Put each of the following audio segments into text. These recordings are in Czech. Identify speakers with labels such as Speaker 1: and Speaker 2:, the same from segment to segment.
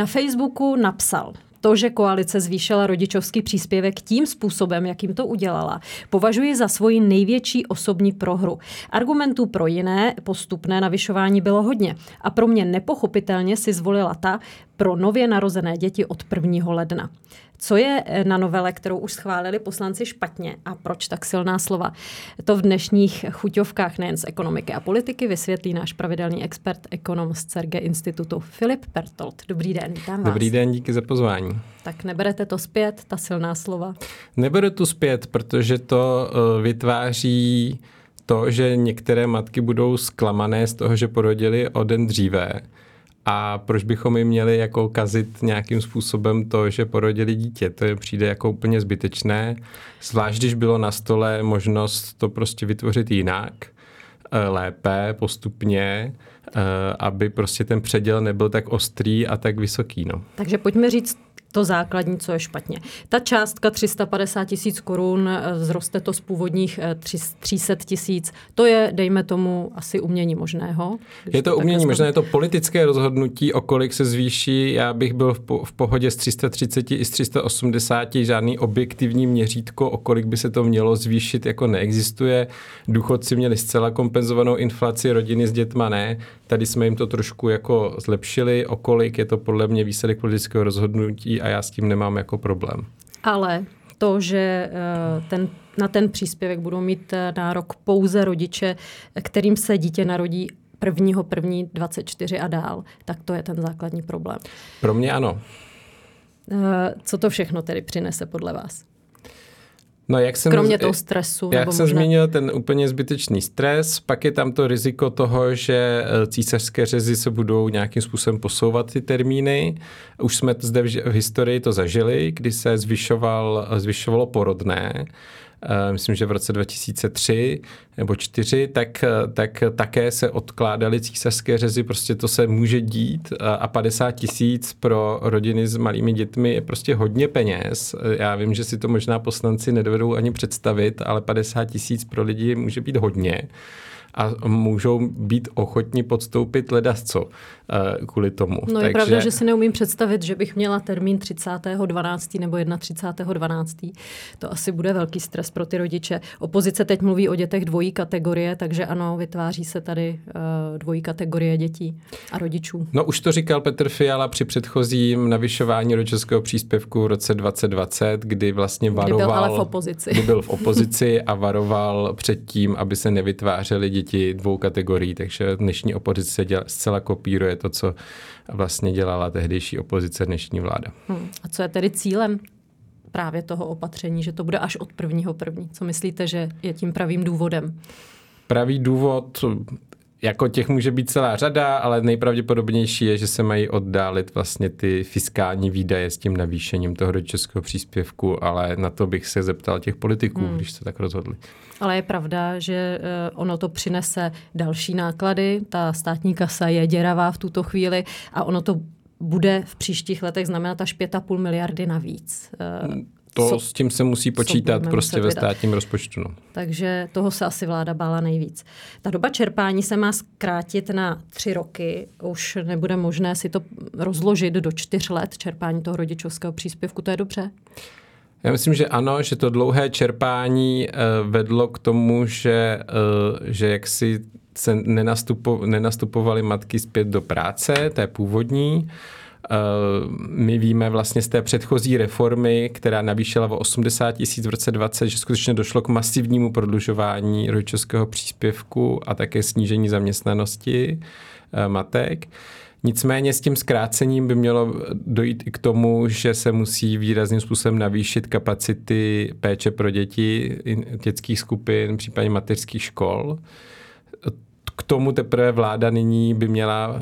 Speaker 1: Na Facebooku napsal, to, že koalice zvýšila rodičovský příspěvek tím způsobem, jakým to udělala, považuji za svoji největší osobní prohru. Argumentů pro jiné postupné navyšování bylo hodně a pro mě nepochopitelně si zvolila ta pro nově narozené děti od 1. ledna. Co je eh, na novele, kterou už schválili poslanci špatně a proč tak silná slova? To v dnešních chuťovkách nejen z ekonomiky a politiky vysvětlí náš pravidelný expert, ekonom z CERGE institutu Filip Pertolt. Dobrý den, vítám
Speaker 2: vás. Dobrý den, díky za pozvání.
Speaker 1: Tak neberete to zpět, ta silná slova?
Speaker 2: Neberu to zpět, protože to uh, vytváří to, že některé matky budou zklamané z toho, že porodili o den dříve a proč bychom jim měli jako kazit nějakým způsobem to, že porodili dítě? To je přijde jako úplně zbytečné, zvlášť když bylo na stole možnost to prostě vytvořit jinak, eh, lépe, postupně, eh, aby prostě ten předěl nebyl tak ostrý a tak vysoký. No.
Speaker 1: Takže pojďme říct to základní, co je špatně. Ta částka 350 tisíc korun, eh, zroste to z původních 300 eh, tisíc, to je, dejme tomu, asi umění možného.
Speaker 2: Je to, to umění možné, je to politické rozhodnutí, o kolik se zvýší. Já bych byl v, po, v pohodě z 330 i z 380, žádný objektivní měřítko, o kolik by se to mělo zvýšit, jako neexistuje. Důchodci měli zcela kompenzovanou inflaci, rodiny s dětma ne. Tady jsme jim to trošku jako zlepšili, o kolik je to podle mě výsledek politického rozhodnutí a já s tím nemám jako problém.
Speaker 1: Ale to, že eh, ten, na ten příspěvek budou mít eh, nárok pouze rodiče, kterým se dítě narodí prvního první 24 a dál, tak to je ten základní problém.
Speaker 2: Pro mě ano.
Speaker 1: Eh, co to všechno tedy přinese podle vás?
Speaker 2: No, jak jsem,
Speaker 1: Kromě toho stresu.
Speaker 2: Jak nebo jsem možná... zmínil, ten úplně zbytečný stres, pak je tam to riziko toho, že eh, císařské řezy se budou nějakým způsobem posouvat ty termíny. Už jsme zde v historii to zažili, kdy se zvyšoval, zvyšovalo porodné Eh, myslím, že v roce 2003 nebo 4, tak, eh, tak také se odkládaly císařské řezy, prostě to se může dít a 50 tisíc pro rodiny s malými dětmi je prostě hodně peněz. Já vím, že si to možná poslanci nedovedou ani představit, ale 50 tisíc pro lidi může být hodně a můžou být ochotni podstoupit ledasco uh, kvůli tomu.
Speaker 1: No Takže... je pravda, že si neumím představit, že bych měla termín 30.12. nebo 31.12. To asi bude velký stres pro ty rodiče. Opozice teď mluví o dětech dvojí kategorie, takže ano, vytváří se tady uh, dvojí kategorie dětí a rodičů.
Speaker 2: No už to říkal Petr Fiala při předchozím navyšování rodičovského příspěvku v roce 2020, kdy vlastně varoval... Kdy byl
Speaker 1: ale v opozici.
Speaker 2: Kdy byl v opozici a varoval před tím, aby se nevytvářely děti dvou kategorií, takže dnešní opozice děla, zcela kopíruje to, co vlastně dělala tehdejší opozice, dnešní vláda.
Speaker 1: Hmm. A co je tedy cílem právě toho opatření, že to bude až od prvního první? Co myslíte, že je tím pravým důvodem?
Speaker 2: Pravý důvod jako těch může být celá řada, ale nejpravděpodobnější je, že se mají oddálit vlastně ty fiskální výdaje s tím navýšením toho rodičovského příspěvku, ale na to bych se zeptal těch politiků, hmm. když se tak rozhodli.
Speaker 1: Ale je pravda, že eh, ono to přinese další náklady. Ta státní kasa je děravá v tuto chvíli a ono to bude v příštích letech znamenat až 5,5 miliardy navíc.
Speaker 2: To co, s tím se musí počítat prostě ve státním rozpočtu. No.
Speaker 1: Takže toho se asi vláda bála nejvíc. Ta doba čerpání se má zkrátit na tři roky. Už nebude možné si to rozložit do čtyř let čerpání toho rodičovského příspěvku. To je dobře?
Speaker 2: Já myslím, že ano, že to dlouhé čerpání uh, vedlo k tomu, že, uh, že jaksi se nenastupo, nenastupovaly matky zpět do práce, té původní. Uh, my víme vlastně z té předchozí reformy, která navýšila o 80 tisíc v roce 20, že skutečně došlo k masivnímu prodlužování rodičovského příspěvku a také snížení zaměstnanosti matek. Nicméně s tím zkrácením by mělo dojít i k tomu, že se musí výrazným způsobem navýšit kapacity péče pro děti, dětských skupin, případně mateřských škol. K tomu teprve vláda nyní by měla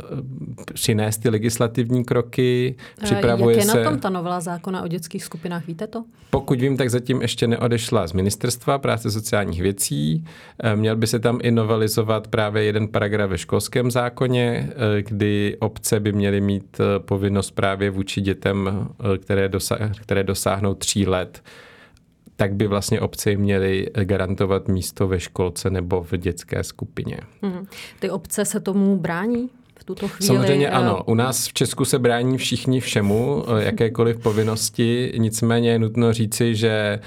Speaker 2: přinést ty legislativní kroky.
Speaker 1: Připravuje Jak je se... na tom ta novela zákona o dětských skupinách, víte to?
Speaker 2: Pokud vím, tak zatím ještě neodešla z ministerstva práce sociálních věcí. Měl by se tam i novelizovat právě jeden paragraf ve školském zákoně, kdy obce by měly mít povinnost právě vůči dětem, které, dosa- které dosáhnou tří let, tak by vlastně obce měly garantovat místo ve školce nebo v dětské skupině.
Speaker 1: Hmm. Ty obce se tomu brání? v tuto chvíli.
Speaker 2: Samozřejmě ano. U nás v Česku se brání všichni všemu, jakékoliv povinnosti. Nicméně je nutno říci, že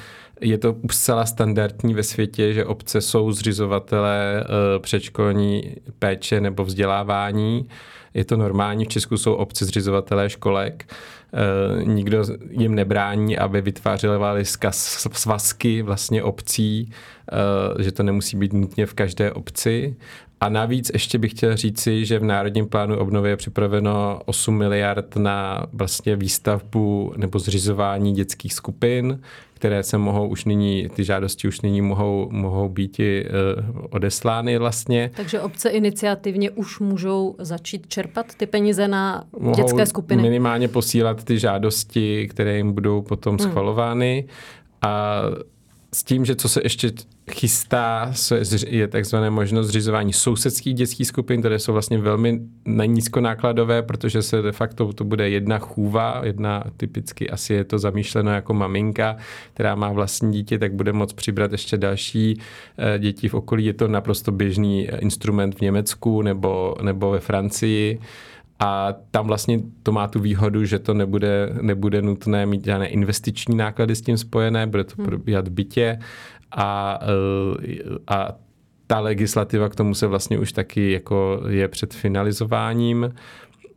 Speaker 2: je to zcela standardní ve světě, že obce jsou zřizovatelé eh, předškolní péče nebo vzdělávání. Je to normální, v Česku jsou obce zřizovatelé školek. Eh, nikdo jim nebrání, aby vytvářeli svazky vlastně obcí, eh, že to nemusí být nutně v každé obci. A navíc ještě bych chtěl říci, že v Národním plánu obnovy je připraveno 8 miliard na vlastně výstavbu nebo zřizování dětských skupin, které se mohou už nyní, ty žádosti už nyní mohou, mohou být i uh, odeslány vlastně.
Speaker 1: Takže obce iniciativně už můžou začít čerpat ty peníze na mohou dětské skupiny?
Speaker 2: minimálně posílat ty žádosti, které jim budou potom hmm. schvalovány. A s tím, že co se ještě chystá, je takzvané možnost zřizování sousedských dětských skupin, které jsou vlastně velmi nízkonákladové, protože se de facto to bude jedna chůva, jedna typicky asi je to zamýšleno jako maminka, která má vlastní dítě, tak bude moct přibrat ještě další eh, děti v okolí. Je to naprosto běžný instrument v Německu nebo, nebo ve Francii. A tam vlastně to má tu výhodu, že to nebude, nebude nutné mít žádné investiční náklady s tím spojené, bude to hmm. probíhat bytě a, a ta legislativa k tomu se vlastně už taky jako je před finalizováním.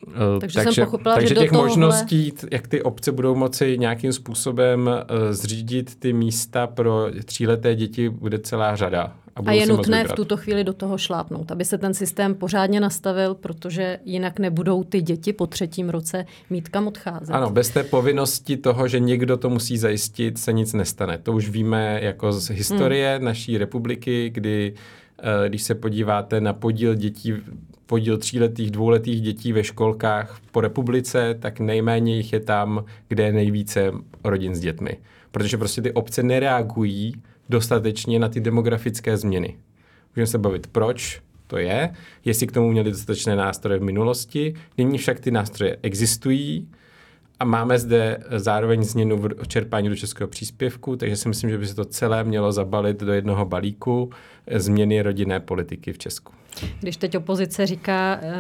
Speaker 1: Eh, takže, takže jsem pochopila,
Speaker 2: takže
Speaker 1: že
Speaker 2: těch
Speaker 1: tohohle...
Speaker 2: možností, jak ty obce budou moci nějakým způsobem eh, zřídit ty místa pro tříleté děti, bude celá řada.
Speaker 1: A, a je nutné v tuto chvíli do toho šlápnout, aby se ten systém pořádně nastavil, protože jinak nebudou ty děti po třetím roce mít kam odcházet.
Speaker 2: Ano, bez té povinnosti toho, že někdo to musí zajistit, se nic nestane. To už víme jako z historie hmm. naší republiky, kdy když se podíváte na podíl dětí podíl tříletých, dvouletých dětí ve školkách po republice, tak nejméně jich je tam, kde je nejvíce rodin s dětmi. Protože prostě ty obce nereagují dostatečně na ty demografické změny. Můžeme se bavit, proč to je, jestli k tomu měli dostatečné nástroje v minulosti. Nyní však ty nástroje existují a máme zde zároveň změnu v čerpání do českého příspěvku, takže si myslím, že by se to celé mělo zabalit do jednoho balíku změny rodinné politiky v Česku.
Speaker 1: Když teď opozice říká eh,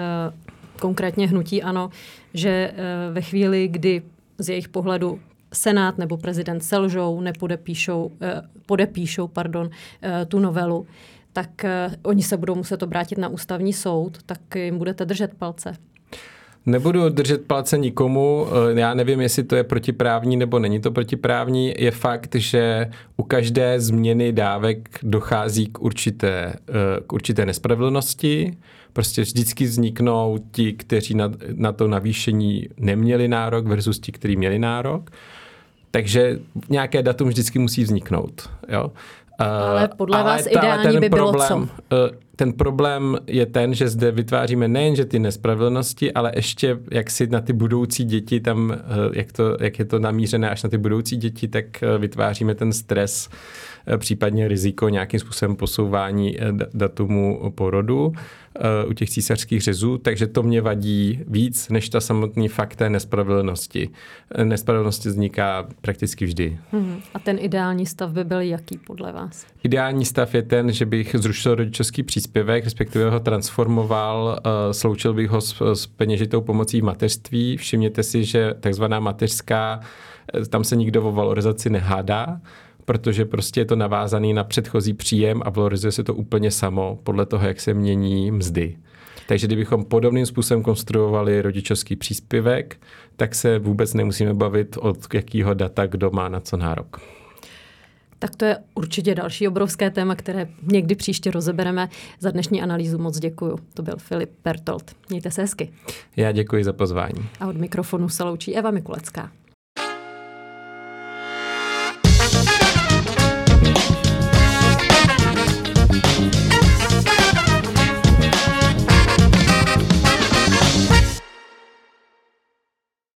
Speaker 1: konkrétně hnutí ano, že eh, ve chvíli, kdy z jejich pohledu Senát nebo prezident selžou, nepodepíšou, eh, podepíšou pardon, tu novelu, tak oni se budou muset obrátit na ústavní soud, tak jim budete držet palce.
Speaker 2: Nebudu držet palce nikomu, eh, já nevím, jestli to je protiprávní nebo není to protiprávní. Je fakt, že u každé změny dávek dochází k určité, eh, k určité nespravedlnosti. Prostě vždycky vzniknou ti, kteří na, na to navýšení neměli nárok versus ti, kteří měli nárok. Takže nějaké datum vždycky musí vzniknout. Jo?
Speaker 1: Ale podle ale vás ta, ideální by bylo
Speaker 2: problém,
Speaker 1: co?
Speaker 2: Eh, ten problém je ten, že zde vytváříme nejenže ty nespravedlnosti, ale ještě jak si na ty budoucí děti tam, eh, jak, to, jak je to namířené až na ty budoucí děti, tak eh, vytváříme ten stres, případně riziko nějakým způsobem posouvání datumu porodu. Eh, u těch císařských řezů, takže to mě vadí víc než ta samotný fakt té nespravedlnosti. Eh, nespravedlnosti vzniká prakticky vždy.
Speaker 1: Hmm. A ten ideální stav by byl jaký podle vás?
Speaker 2: Ideální stav je ten, že bych zrušil rodičovský příspěvek, respektive ho transformoval, uh, sloučil bych ho s, s peněžitou pomocí v mateřství. Všimněte si, že takzvaná mateřská, tam se nikdo o valorizaci nehádá, protože prostě je to navázaný na předchozí příjem a valorizuje se to úplně samo podle toho, jak se mění mzdy. Takže kdybychom podobným způsobem konstruovali rodičovský příspěvek, tak se vůbec nemusíme bavit od jakého data kdo má na co nárok.
Speaker 1: Tak to je určitě další obrovské téma, které někdy příště rozebereme. Za dnešní analýzu moc děkuju. To byl Filip Pertolt. Mějte se hezky.
Speaker 2: Já děkuji za pozvání.
Speaker 1: A od mikrofonu se loučí Eva Mikulecká.